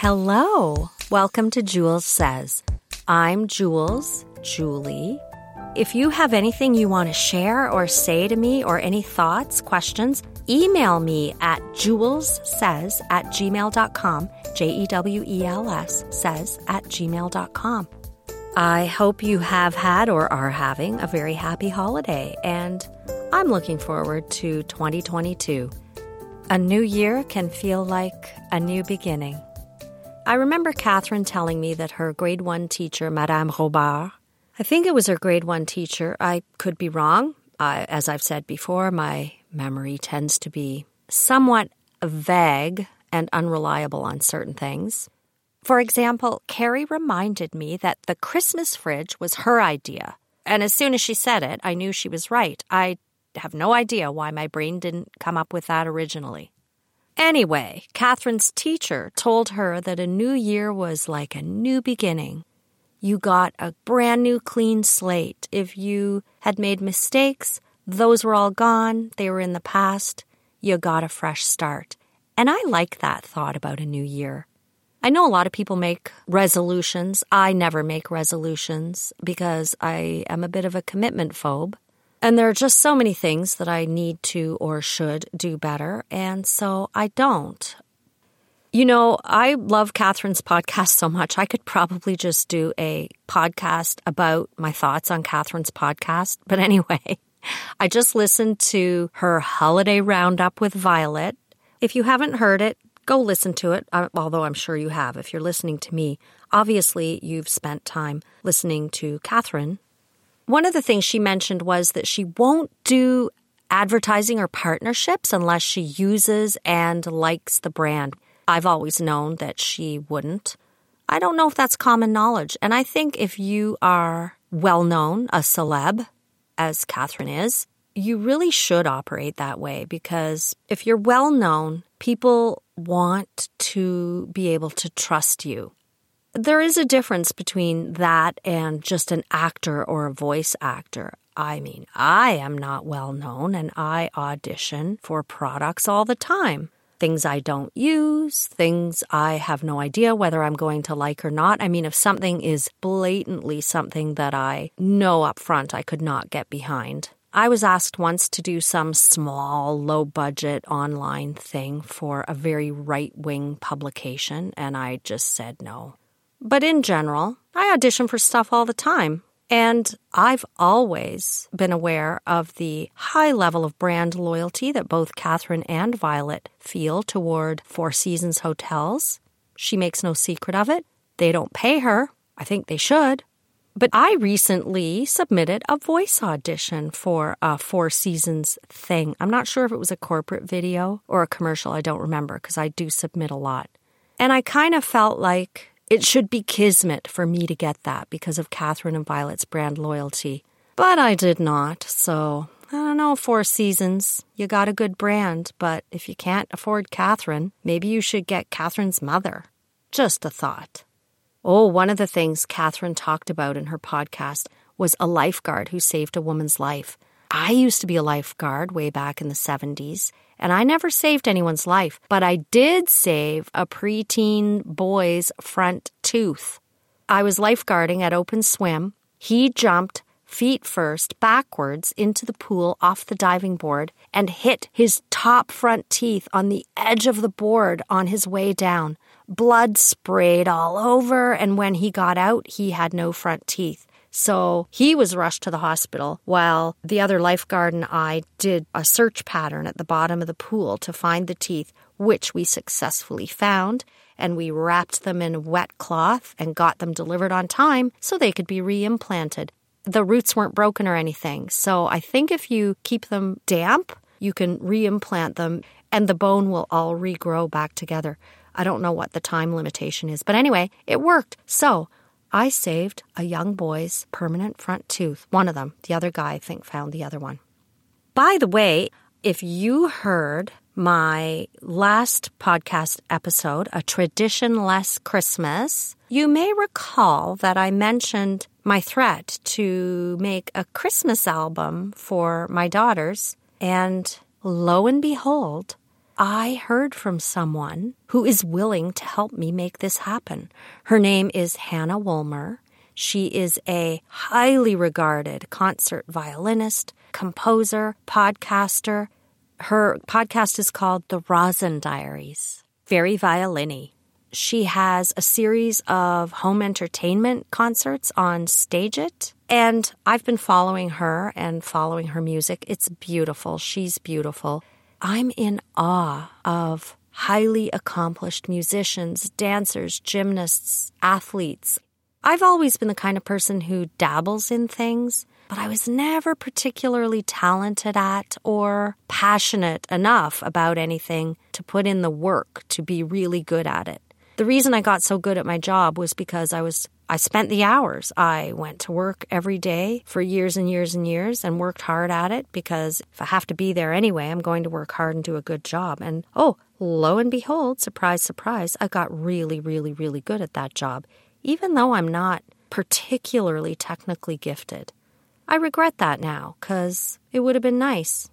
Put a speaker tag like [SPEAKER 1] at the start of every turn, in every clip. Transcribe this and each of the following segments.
[SPEAKER 1] Hello. Welcome to Jules Says. I'm Jules, Julie. If you have anything you want to share or say to me or any thoughts, questions, email me at julessays at gmail.com. J E W E L S says at gmail.com. I hope you have had or are having a very happy holiday, and I'm looking forward to 2022. A new year can feel like a new beginning. I remember Catherine telling me that her grade one teacher, Madame Robard, I think it was her grade one teacher, I could be wrong. I, as I've said before, my memory tends to be somewhat vague and unreliable on certain things. For example, Carrie reminded me that the Christmas fridge was her idea. And as soon as she said it, I knew she was right. I have no idea why my brain didn't come up with that originally. Anyway, Catherine's teacher told her that a new year was like a new beginning. You got a brand new clean slate. If you had made mistakes, those were all gone, they were in the past. You got a fresh start. And I like that thought about a new year. I know a lot of people make resolutions. I never make resolutions because I am a bit of a commitment phobe. And there are just so many things that I need to or should do better. And so I don't. You know, I love Catherine's podcast so much. I could probably just do a podcast about my thoughts on Catherine's podcast. But anyway, I just listened to her holiday roundup with Violet. If you haven't heard it, go listen to it, uh, although I'm sure you have. If you're listening to me, obviously you've spent time listening to Catherine one of the things she mentioned was that she won't do advertising or partnerships unless she uses and likes the brand. I've always known that she wouldn't. I don't know if that's common knowledge. And I think if you are well known, a celeb, as Catherine is, you really should operate that way because if you're well known, people want to be able to trust you. There is a difference between that and just an actor or a voice actor. I mean, I am not well known and I audition for products all the time. Things I don't use, things I have no idea whether I'm going to like or not. I mean, if something is blatantly something that I know up front I could not get behind. I was asked once to do some small, low budget online thing for a very right wing publication, and I just said no. But in general, I audition for stuff all the time. And I've always been aware of the high level of brand loyalty that both Catherine and Violet feel toward Four Seasons hotels. She makes no secret of it. They don't pay her. I think they should. But I recently submitted a voice audition for a Four Seasons thing. I'm not sure if it was a corporate video or a commercial. I don't remember because I do submit a lot. And I kind of felt like it should be kismet for me to get that because of Catherine and Violet's brand loyalty. But I did not, so I don't know, Four Seasons. You got a good brand, but if you can't afford Catherine, maybe you should get Catherine's mother. Just a thought. Oh, one of the things Catherine talked about in her podcast was a lifeguard who saved a woman's life. I used to be a lifeguard way back in the 70s, and I never saved anyone's life, but I did save a preteen boy's front tooth. I was lifeguarding at Open Swim. He jumped feet first backwards into the pool off the diving board and hit his top front teeth on the edge of the board on his way down. Blood sprayed all over, and when he got out, he had no front teeth. So he was rushed to the hospital while the other lifeguard and I did a search pattern at the bottom of the pool to find the teeth, which we successfully found. And we wrapped them in wet cloth and got them delivered on time so they could be reimplanted. The roots weren't broken or anything. So I think if you keep them damp, you can reimplant them and the bone will all regrow back together. I don't know what the time limitation is, but anyway, it worked. So I saved a young boy's permanent front tooth, one of them. The other guy, I think, found the other one. By the way, if you heard my last podcast episode, A Traditionless Christmas, you may recall that I mentioned my threat to make a Christmas album for my daughters. And lo and behold, I heard from someone who is willing to help me make this happen. Her name is Hannah Woolmer. She is a highly regarded concert violinist, composer, podcaster. Her podcast is called The Rosin Diaries. Very violiny. She has a series of home entertainment concerts on StageIt. And I've been following her and following her music. It's beautiful. She's beautiful. I'm in awe of highly accomplished musicians, dancers, gymnasts, athletes. I've always been the kind of person who dabbles in things, but I was never particularly talented at or passionate enough about anything to put in the work to be really good at it. The reason I got so good at my job was because I was I spent the hours. I went to work every day for years and years and years and worked hard at it because if I have to be there anyway, I'm going to work hard and do a good job. And oh, lo and behold, surprise, surprise, I got really, really, really good at that job, even though I'm not particularly technically gifted. I regret that now because it would have been nice.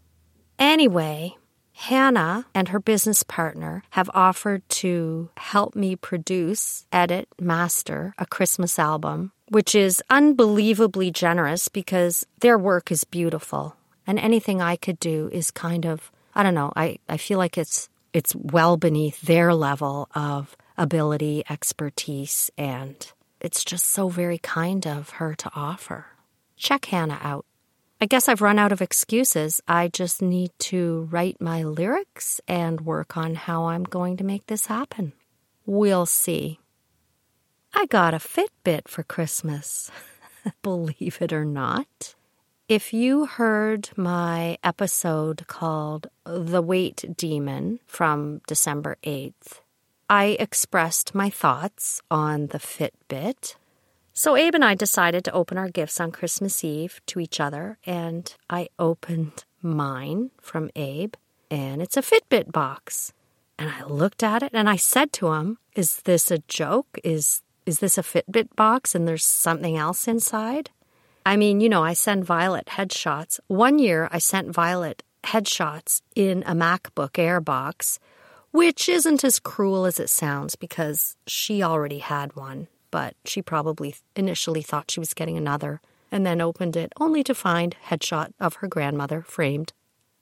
[SPEAKER 1] Anyway, Hannah and her business partner have offered to help me produce, edit, master a Christmas album, which is unbelievably generous because their work is beautiful. And anything I could do is kind of, I don't know, I, I feel like it's it's well beneath their level of ability, expertise, and it's just so very kind of her to offer. Check Hannah out. I guess I've run out of excuses. I just need to write my lyrics and work on how I'm going to make this happen. We'll see. I got a Fitbit for Christmas, believe it or not. If you heard my episode called The Weight Demon from December 8th, I expressed my thoughts on the Fitbit so Abe and I decided to open our gifts on Christmas Eve to each other, and I opened mine from Abe, and it's a Fitbit box. And I looked at it and I said to him, "Is this a joke? Is is this a Fitbit box and there's something else inside?" I mean, you know, I send Violet headshots. One year I sent Violet headshots in a MacBook Air box, which isn't as cruel as it sounds because she already had one but she probably initially thought she was getting another and then opened it only to find headshot of her grandmother framed.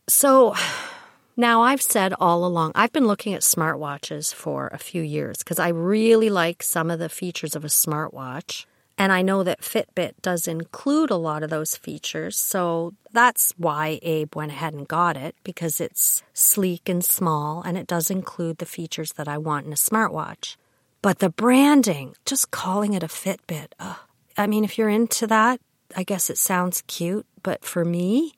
[SPEAKER 1] So now I've said all along, I've been looking at smartwatches for a few years because I really like some of the features of a smartwatch. And I know that Fitbit does include a lot of those features. So that's why Abe went ahead and got it because it's sleek and small and it does include the features that I want in a smartwatch. But the branding, just calling it a Fitbit, uh, I mean, if you're into that, I guess it sounds cute, but for me,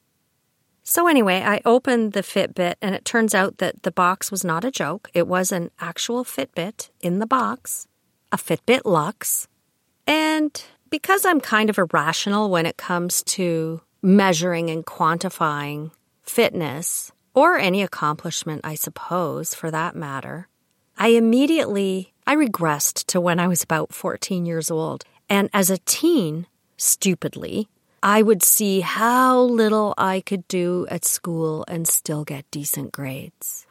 [SPEAKER 1] so, anyway, I opened the Fitbit, and it turns out that the box was not a joke. It was an actual Fitbit in the box, a Fitbit Luxe. And because I'm kind of irrational when it comes to measuring and quantifying fitness, or any accomplishment, I suppose, for that matter, I immediately I regressed to when I was about 14 years old. And as a teen, stupidly, I would see how little I could do at school and still get decent grades.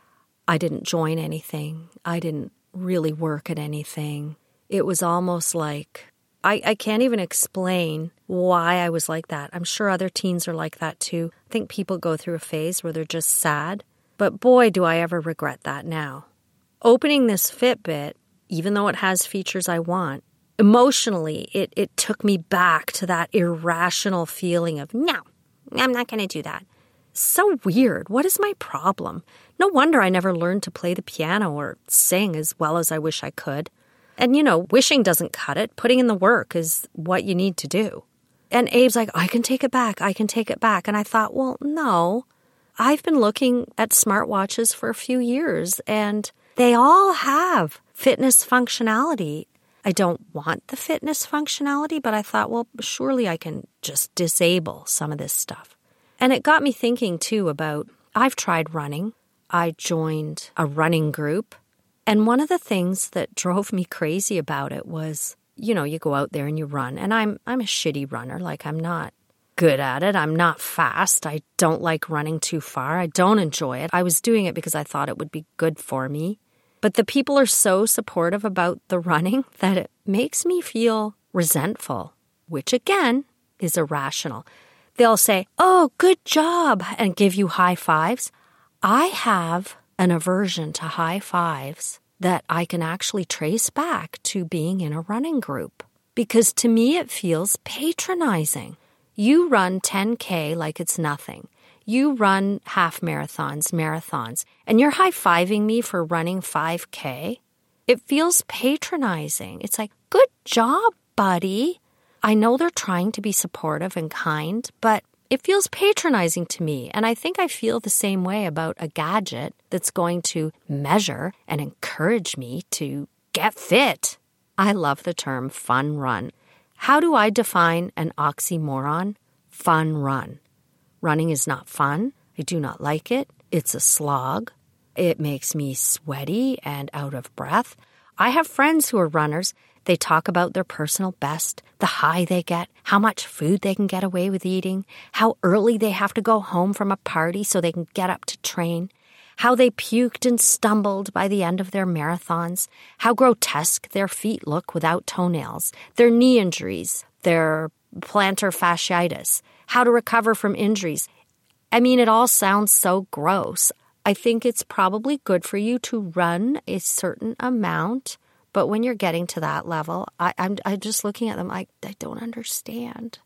[SPEAKER 1] I didn't join anything. I didn't really work at anything. It was almost like I, I can't even explain why I was like that. I'm sure other teens are like that too. I think people go through a phase where they're just sad. But boy, do I ever regret that now. Opening this Fitbit even though it has features I want, emotionally, it, it took me back to that irrational feeling of, no, I'm not going to do that. So weird. What is my problem? No wonder I never learned to play the piano or sing as well as I wish I could. And you know, wishing doesn't cut it. Putting in the work is what you need to do. And Abe's like, I can take it back. I can take it back. And I thought, well, no. I've been looking at smartwatches for a few years and they all have fitness functionality. I don't want the fitness functionality, but I thought, well, surely I can just disable some of this stuff. And it got me thinking too about I've tried running. I joined a running group. And one of the things that drove me crazy about it was, you know, you go out there and you run. And I'm I'm a shitty runner. Like I'm not good at it. I'm not fast. I don't like running too far. I don't enjoy it. I was doing it because I thought it would be good for me. But the people are so supportive about the running that it makes me feel resentful, which again is irrational. They'll say, Oh, good job, and give you high fives. I have an aversion to high fives that I can actually trace back to being in a running group because to me it feels patronizing. You run 10K like it's nothing. You run half marathons, marathons, and you're high fiving me for running 5K. It feels patronizing. It's like, good job, buddy. I know they're trying to be supportive and kind, but it feels patronizing to me. And I think I feel the same way about a gadget that's going to measure and encourage me to get fit. I love the term fun run. How do I define an oxymoron? Fun run. Running is not fun. I do not like it. It's a slog. It makes me sweaty and out of breath. I have friends who are runners. They talk about their personal best, the high they get, how much food they can get away with eating, how early they have to go home from a party so they can get up to train, how they puked and stumbled by the end of their marathons, how grotesque their feet look without toenails, their knee injuries, their plantar fasciitis, how to recover from injuries. I mean, it all sounds so gross. I think it's probably good for you to run a certain amount, but when you're getting to that level, I, am just looking at them like, I don't understand.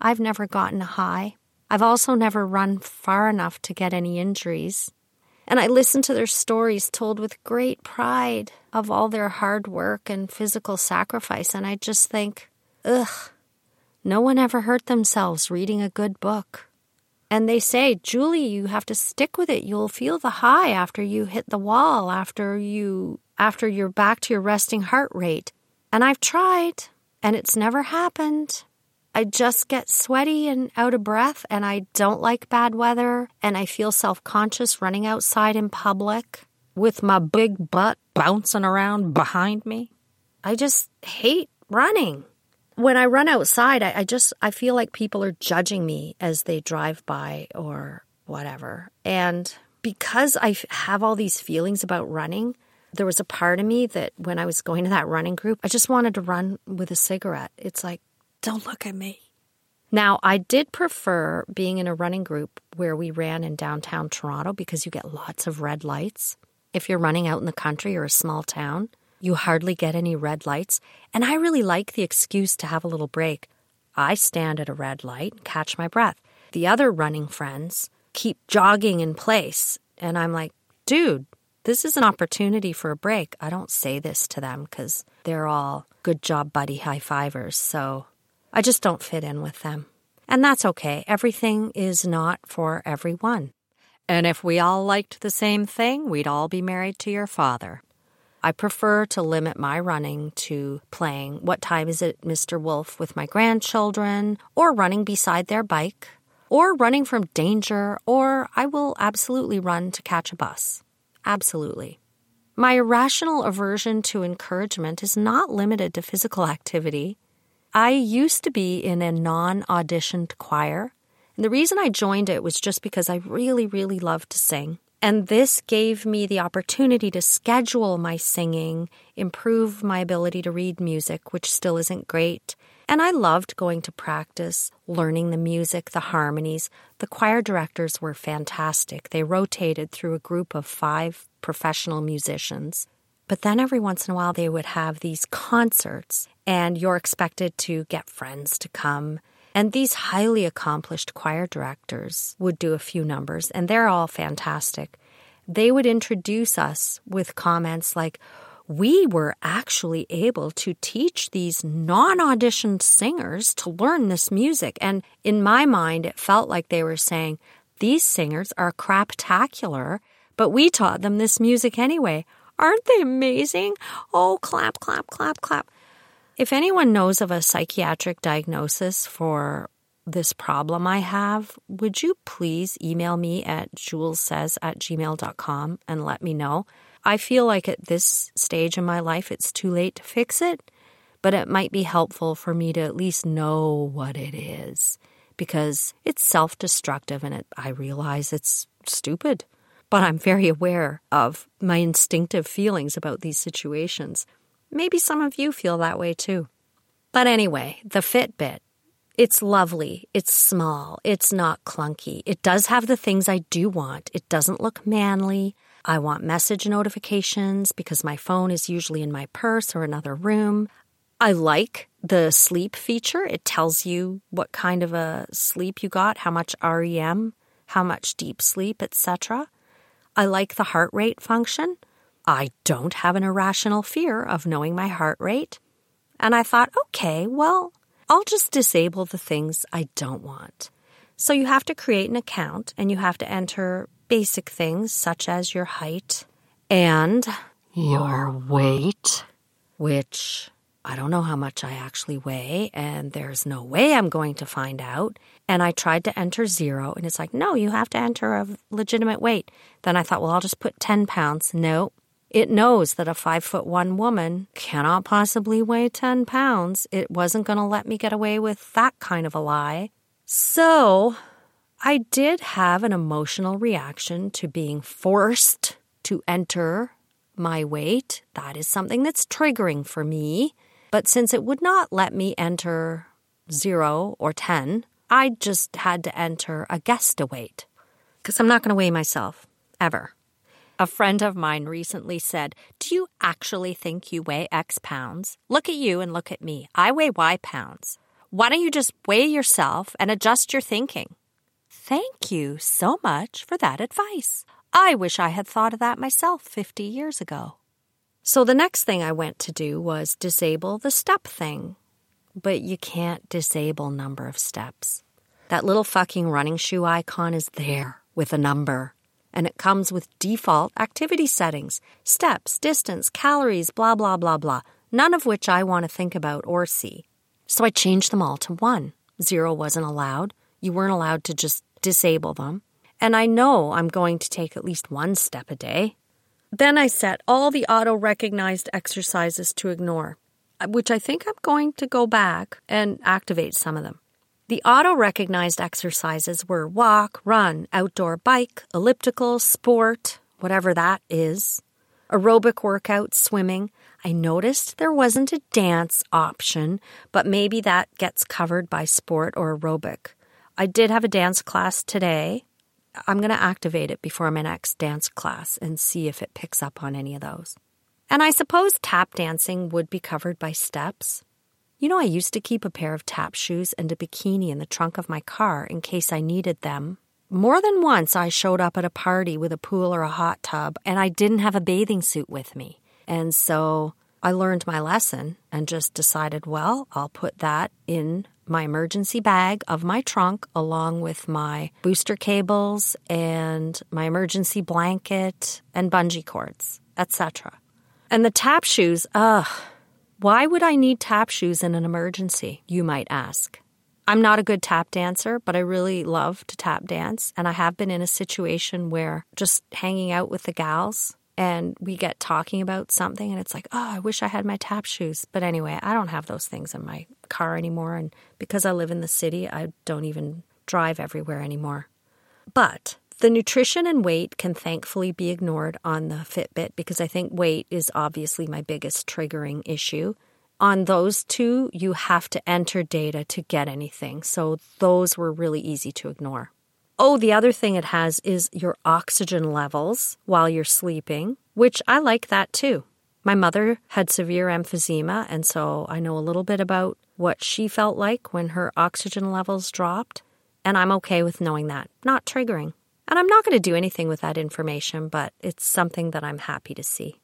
[SPEAKER 1] I've never gotten a high. I've also never run far enough to get any injuries. And I listen to their stories told with great pride of all their hard work and physical sacrifice. And I just think, ugh, no one ever hurt themselves reading a good book. And they say, Julie, you have to stick with it. You'll feel the high after you hit the wall, after you after you're back to your resting heart rate. And I've tried, and it's never happened. I just get sweaty and out of breath, and I don't like bad weather, and I feel self conscious running outside in public with my big butt bouncing around behind me. I just hate running. When I run outside, I, I just I feel like people are judging me as they drive by or whatever. And because I have all these feelings about running, there was a part of me that when I was going to that running group, I just wanted to run with a cigarette. It's like, don't look at me. Now, I did prefer being in a running group where we ran in downtown Toronto because you get lots of red lights. If you're running out in the country or a small town, you hardly get any red lights. And I really like the excuse to have a little break. I stand at a red light and catch my breath. The other running friends keep jogging in place. And I'm like, dude, this is an opportunity for a break. I don't say this to them because they're all good job, buddy high fivers. So I just don't fit in with them. And that's okay. Everything is not for everyone. And if we all liked the same thing, we'd all be married to your father. I prefer to limit my running to playing What Time Is It, Mr. Wolf with my grandchildren, or running beside their bike, or running from danger, or I will absolutely run to catch a bus. Absolutely. My irrational aversion to encouragement is not limited to physical activity. I used to be in a non auditioned choir. And the reason I joined it was just because I really, really loved to sing. And this gave me the opportunity to schedule my singing, improve my ability to read music, which still isn't great. And I loved going to practice, learning the music, the harmonies. The choir directors were fantastic. They rotated through a group of five professional musicians. But then every once in a while, they would have these concerts, and you're expected to get friends to come. And these highly accomplished choir directors would do a few numbers, and they're all fantastic. They would introduce us with comments like, we were actually able to teach these non auditioned singers to learn this music. And in my mind, it felt like they were saying, These singers are craptacular, but we taught them this music anyway. Aren't they amazing? Oh, clap, clap, clap, clap. If anyone knows of a psychiatric diagnosis for this problem I have, would you please email me at julessays at gmail.com and let me know? I feel like at this stage in my life, it's too late to fix it, but it might be helpful for me to at least know what it is because it's self destructive and it, I realize it's stupid. But I'm very aware of my instinctive feelings about these situations. Maybe some of you feel that way too. But anyway, the Fitbit. It's lovely. It's small. It's not clunky. It does have the things I do want. It doesn't look manly. I want message notifications because my phone is usually in my purse or another room. I like the sleep feature. It tells you what kind of a sleep you got, how much REM, how much deep sleep, etc. I like the heart rate function. I don't have an irrational fear of knowing my heart rate. And I thought, okay, well, I'll just disable the things I don't want. So you have to create an account and you have to enter basic things such as your height and your weight, which I don't know how much I actually weigh, and there's no way I'm going to find out. And I tried to enter zero, and it's like, no, you have to enter a legitimate weight. Then I thought, well, I'll just put 10 pounds. No, it knows that a five foot one woman cannot possibly weigh 10 pounds. It wasn't going to let me get away with that kind of a lie. So I did have an emotional reaction to being forced to enter my weight. That is something that's triggering for me. But since it would not let me enter zero or 10, I just had to enter a guess weight because I'm not going to weigh myself ever. A friend of mine recently said, Do you actually think you weigh X pounds? Look at you and look at me. I weigh Y pounds. Why don't you just weigh yourself and adjust your thinking? Thank you so much for that advice. I wish I had thought of that myself 50 years ago. So the next thing I went to do was disable the step thing. But you can't disable number of steps. That little fucking running shoe icon is there with a number. And it comes with default activity settings steps, distance, calories, blah, blah, blah, blah. None of which I want to think about or see. So I changed them all to one. Zero wasn't allowed. You weren't allowed to just disable them. And I know I'm going to take at least one step a day. Then I set all the auto recognized exercises to ignore, which I think I'm going to go back and activate some of them. The auto recognized exercises were walk, run, outdoor bike, elliptical, sport, whatever that is, aerobic workout, swimming. I noticed there wasn't a dance option, but maybe that gets covered by sport or aerobic. I did have a dance class today, I'm going to activate it before my next dance class and see if it picks up on any of those. And I suppose tap dancing would be covered by steps. You know, I used to keep a pair of tap shoes and a bikini in the trunk of my car in case I needed them. More than once, I showed up at a party with a pool or a hot tub and I didn't have a bathing suit with me. And so I learned my lesson and just decided, well, I'll put that in my emergency bag of my trunk along with my booster cables and my emergency blanket and bungee cords, etc. And the tap shoes, ugh. Why would I need tap shoes in an emergency, you might ask? I'm not a good tap dancer, but I really love to tap dance. And I have been in a situation where just hanging out with the gals and we get talking about something and it's like, oh, I wish I had my tap shoes. But anyway, I don't have those things in my car anymore. And because I live in the city, I don't even drive everywhere anymore. But the nutrition and weight can thankfully be ignored on the Fitbit because I think weight is obviously my biggest triggering issue. On those two, you have to enter data to get anything. So those were really easy to ignore. Oh, the other thing it has is your oxygen levels while you're sleeping, which I like that too. My mother had severe emphysema, and so I know a little bit about what she felt like when her oxygen levels dropped, and I'm okay with knowing that. Not triggering. And I'm not going to do anything with that information, but it's something that I'm happy to see.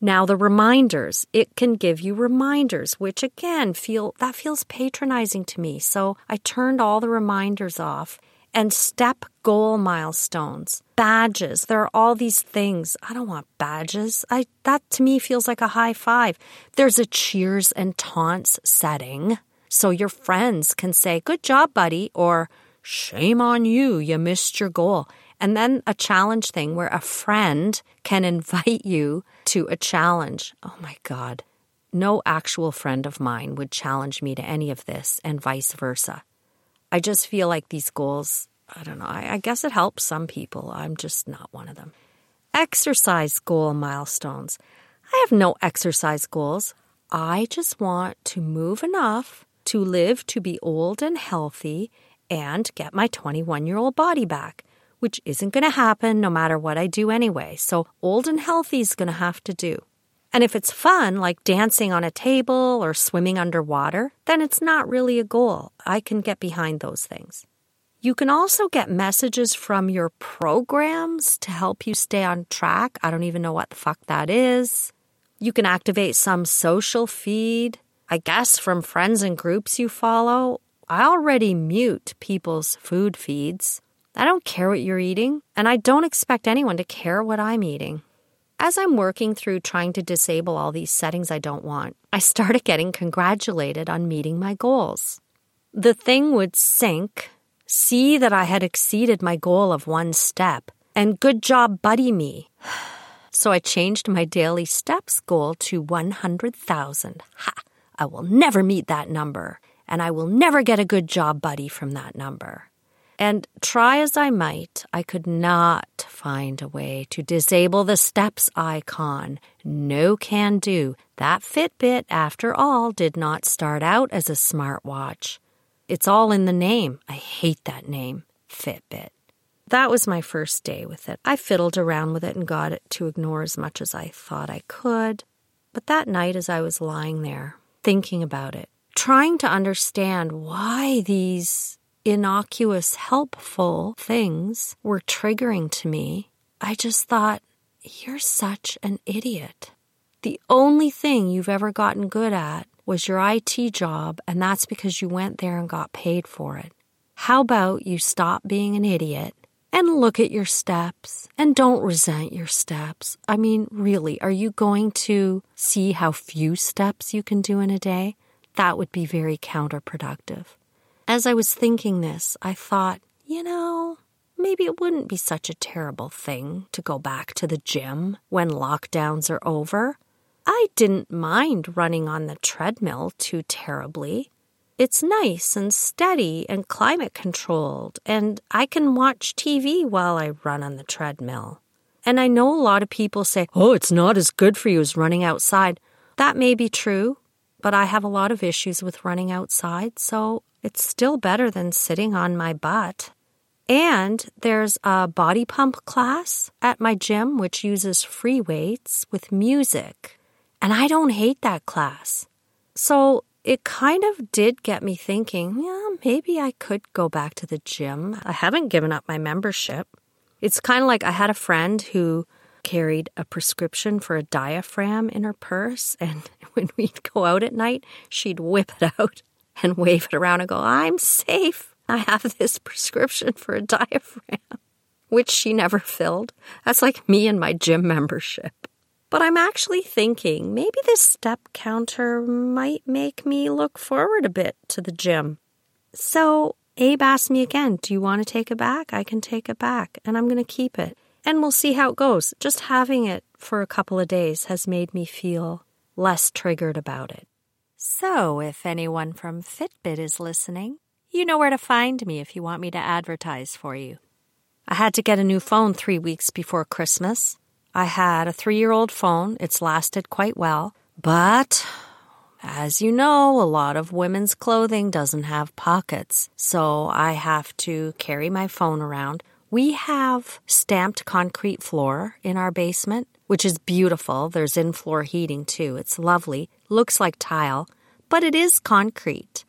[SPEAKER 1] Now the reminders, it can give you reminders, which again feel that feels patronizing to me. So I turned all the reminders off and step goal milestones, badges. There are all these things. I don't want badges. I that to me feels like a high five. There's a cheers and taunts setting so your friends can say, "Good job, buddy," or "Shame on you, you missed your goal." And then a challenge thing where a friend can invite you to a challenge. Oh my god. No actual friend of mine would challenge me to any of this and vice versa. I just feel like these goals, I don't know, I, I guess it helps some people. I'm just not one of them. Exercise goal milestones. I have no exercise goals. I just want to move enough to live to be old and healthy and get my 21 year old body back, which isn't going to happen no matter what I do anyway. So, old and healthy is going to have to do. And if it's fun, like dancing on a table or swimming underwater, then it's not really a goal. I can get behind those things. You can also get messages from your programs to help you stay on track. I don't even know what the fuck that is. You can activate some social feed, I guess from friends and groups you follow. I already mute people's food feeds. I don't care what you're eating, and I don't expect anyone to care what I'm eating. As I'm working through trying to disable all these settings I don't want, I started getting congratulated on meeting my goals. The thing would sync, see that I had exceeded my goal of one step, and good job, buddy me. So I changed my daily steps goal to 100,000. Ha! I will never meet that number, and I will never get a good job buddy from that number. And try as I might, I could not find a way to disable the steps icon. No can do. That Fitbit, after all, did not start out as a smartwatch. It's all in the name. I hate that name, Fitbit. That was my first day with it. I fiddled around with it and got it to ignore as much as I thought I could. But that night, as I was lying there, thinking about it, trying to understand why these innocuous, helpful things were triggering to me, I just thought, you're such an idiot. The only thing you've ever gotten good at was your IT job, and that's because you went there and got paid for it. How about you stop being an idiot and look at your steps and don't resent your steps. I mean, really, are you going to see how few steps you can do in a day? That would be very counterproductive. As I was thinking this, I thought, you know, maybe it wouldn't be such a terrible thing to go back to the gym when lockdowns are over. I didn't mind running on the treadmill too terribly. It's nice and steady and climate controlled, and I can watch TV while I run on the treadmill. And I know a lot of people say, oh, it's not as good for you as running outside. That may be true, but I have a lot of issues with running outside, so it's still better than sitting on my butt. And there's a body pump class at my gym which uses free weights with music. And I don't hate that class. So it kind of did get me thinking, yeah, maybe I could go back to the gym. I haven't given up my membership. It's kind of like I had a friend who carried a prescription for a diaphragm in her purse, and when we'd go out at night, she'd whip it out and wave it around and go, I'm safe. I have this prescription for a diaphragm, which she never filled. That's like me and my gym membership. But I'm actually thinking maybe this step counter might make me look forward a bit to the gym. So Abe asked me again, Do you want to take it back? I can take it back, and I'm going to keep it. And we'll see how it goes. Just having it for a couple of days has made me feel less triggered about it. So, if anyone from Fitbit is listening, you know where to find me if you want me to advertise for you. I had to get a new phone three weeks before Christmas. I had a three year old phone. It's lasted quite well. But as you know, a lot of women's clothing doesn't have pockets. So I have to carry my phone around. We have stamped concrete floor in our basement, which is beautiful. There's in floor heating too. It's lovely. Looks like tile, but it is concrete.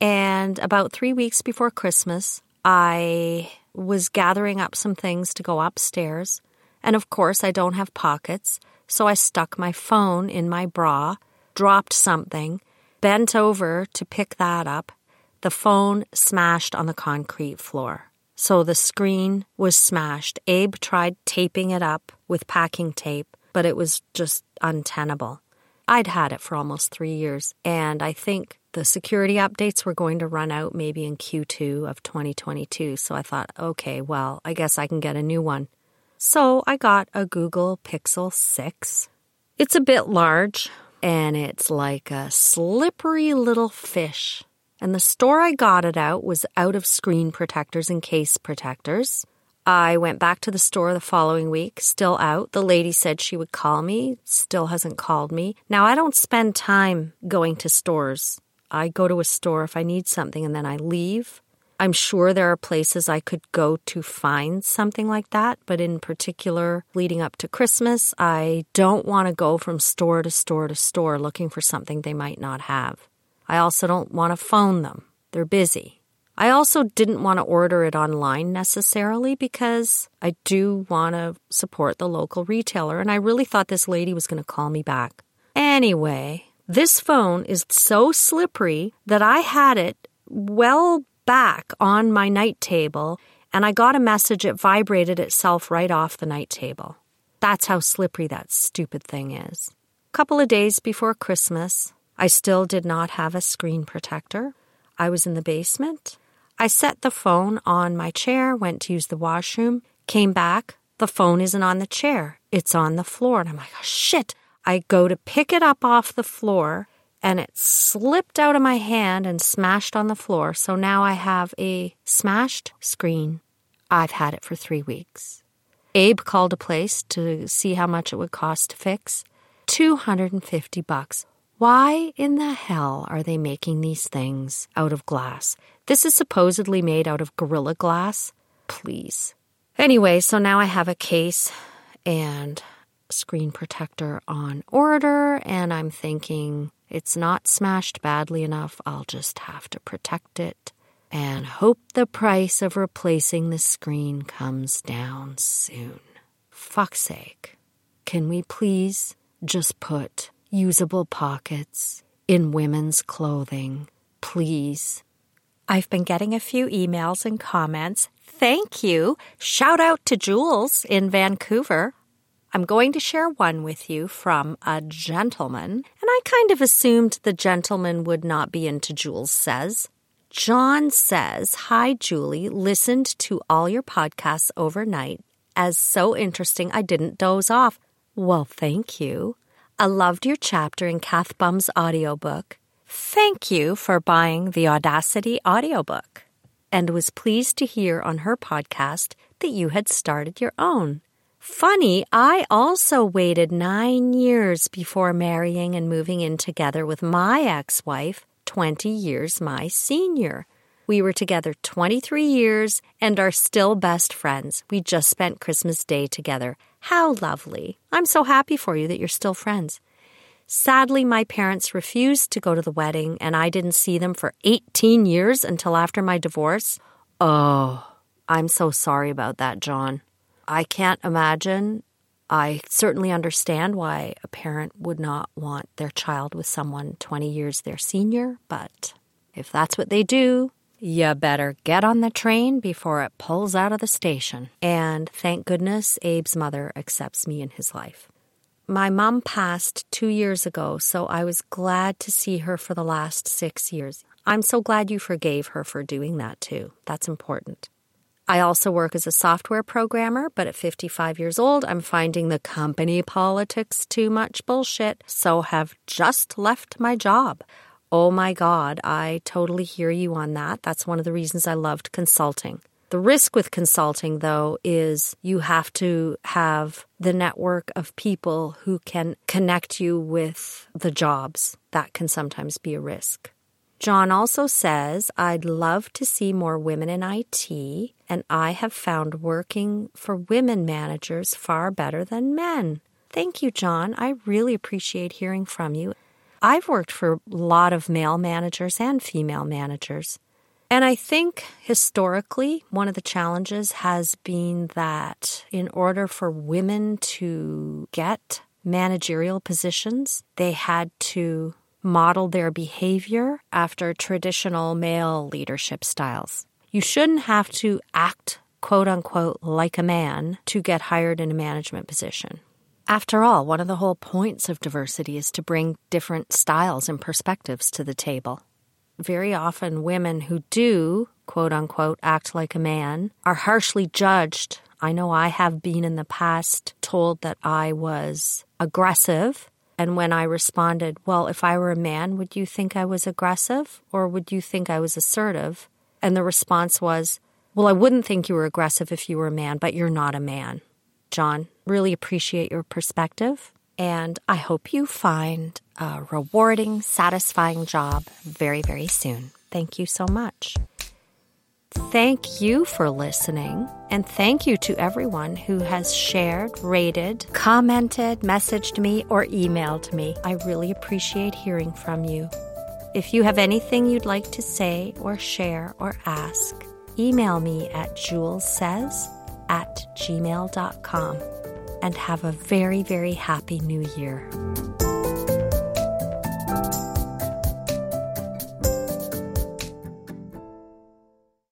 [SPEAKER 1] And about three weeks before Christmas, I was gathering up some things to go upstairs. And of course, I don't have pockets, so I stuck my phone in my bra, dropped something, bent over to pick that up. The phone smashed on the concrete floor. So the screen was smashed. Abe tried taping it up with packing tape, but it was just untenable. I'd had it for almost three years, and I think the security updates were going to run out maybe in Q2 of 2022. So I thought, okay, well, I guess I can get a new one. So I got a Google Pixel 6. It's a bit large and it's like a slippery little fish. And the store I got it out was out of screen protectors and case protectors. I went back to the store the following week, still out. The lady said she would call me, still hasn't called me. Now, I don't spend time going to stores. I go to a store if I need something and then I leave. I'm sure there are places I could go to find something like that, but in particular, leading up to Christmas, I don't want to go from store to store to store looking for something they might not have. I also don't want to phone them, they're busy. I also didn't want to order it online necessarily because I do want to support the local retailer, and I really thought this lady was going to call me back. Anyway, this phone is so slippery that I had it well back on my night table and I got a message. It vibrated itself right off the night table. That's how slippery that stupid thing is. A couple of days before Christmas, I still did not have a screen protector. I was in the basement. I set the phone on my chair, went to use the washroom, came back. The phone isn't on the chair, it's on the floor. And I'm like, oh, shit. I go to pick it up off the floor and it slipped out of my hand and smashed on the floor. So now I have a smashed screen. I've had it for three weeks. Abe called a place to see how much it would cost to fix. 250 bucks. Why in the hell are they making these things out of glass? This is supposedly made out of Gorilla Glass. Please. Anyway, so now I have a case and screen protector on order, and I'm thinking it's not smashed badly enough. I'll just have to protect it and hope the price of replacing the screen comes down soon. Fuck's sake. Can we please just put usable pockets in women's clothing? Please. I've been getting a few emails and comments. Thank you. Shout out to Jules in Vancouver. I'm going to share one with you from a gentleman, and I kind of assumed the gentleman would not be into Jules Says. John says, Hi, Julie, listened to all your podcasts overnight as so interesting I didn't doze off. Well, thank you. I loved your chapter in Kath Bum's audiobook. Thank you for buying the Audacity audiobook and was pleased to hear on her podcast that you had started your own. Funny, I also waited nine years before marrying and moving in together with my ex wife, 20 years my senior. We were together 23 years and are still best friends. We just spent Christmas Day together. How lovely. I'm so happy for you that you're still friends. Sadly, my parents refused to go to the wedding, and I didn't see them for 18 years until after my divorce. Oh, I'm so sorry about that, John. I can't imagine. I certainly understand why a parent would not want their child with someone 20 years their senior, but if that's what they do, you better get on the train before it pulls out of the station. And thank goodness Abe's mother accepts me in his life. My mom passed two years ago, so I was glad to see her for the last six years. I'm so glad you forgave her for doing that too. That's important. I also work as a software programmer, but at 55 years old, I'm finding the company politics too much bullshit, so have just left my job. Oh my God, I totally hear you on that. That's one of the reasons I loved consulting. The risk with consulting, though, is you have to have the network of people who can connect you with the jobs. That can sometimes be a risk. John also says, I'd love to see more women in IT, and I have found working for women managers far better than men. Thank you, John. I really appreciate hearing from you. I've worked for a lot of male managers and female managers. And I think historically, one of the challenges has been that in order for women to get managerial positions, they had to model their behavior after traditional male leadership styles. You shouldn't have to act, quote unquote, like a man to get hired in a management position. After all, one of the whole points of diversity is to bring different styles and perspectives to the table. Very often, women who do, quote unquote, act like a man are harshly judged. I know I have been in the past told that I was aggressive And when I responded, Well, if I were a man, would you think I was aggressive or would you think I was assertive? And the response was, Well, I wouldn't think you were aggressive if you were a man, but you're not a man. John, really appreciate your perspective. And I hope you find a rewarding, satisfying job very, very soon. Thank you so much. Thank you for listening, and thank you to everyone who has shared, rated, commented, messaged me, or emailed me. I really appreciate hearing from you. If you have anything you'd like to say or share or ask, email me at julessays at gmail.com and have a very, very happy new year.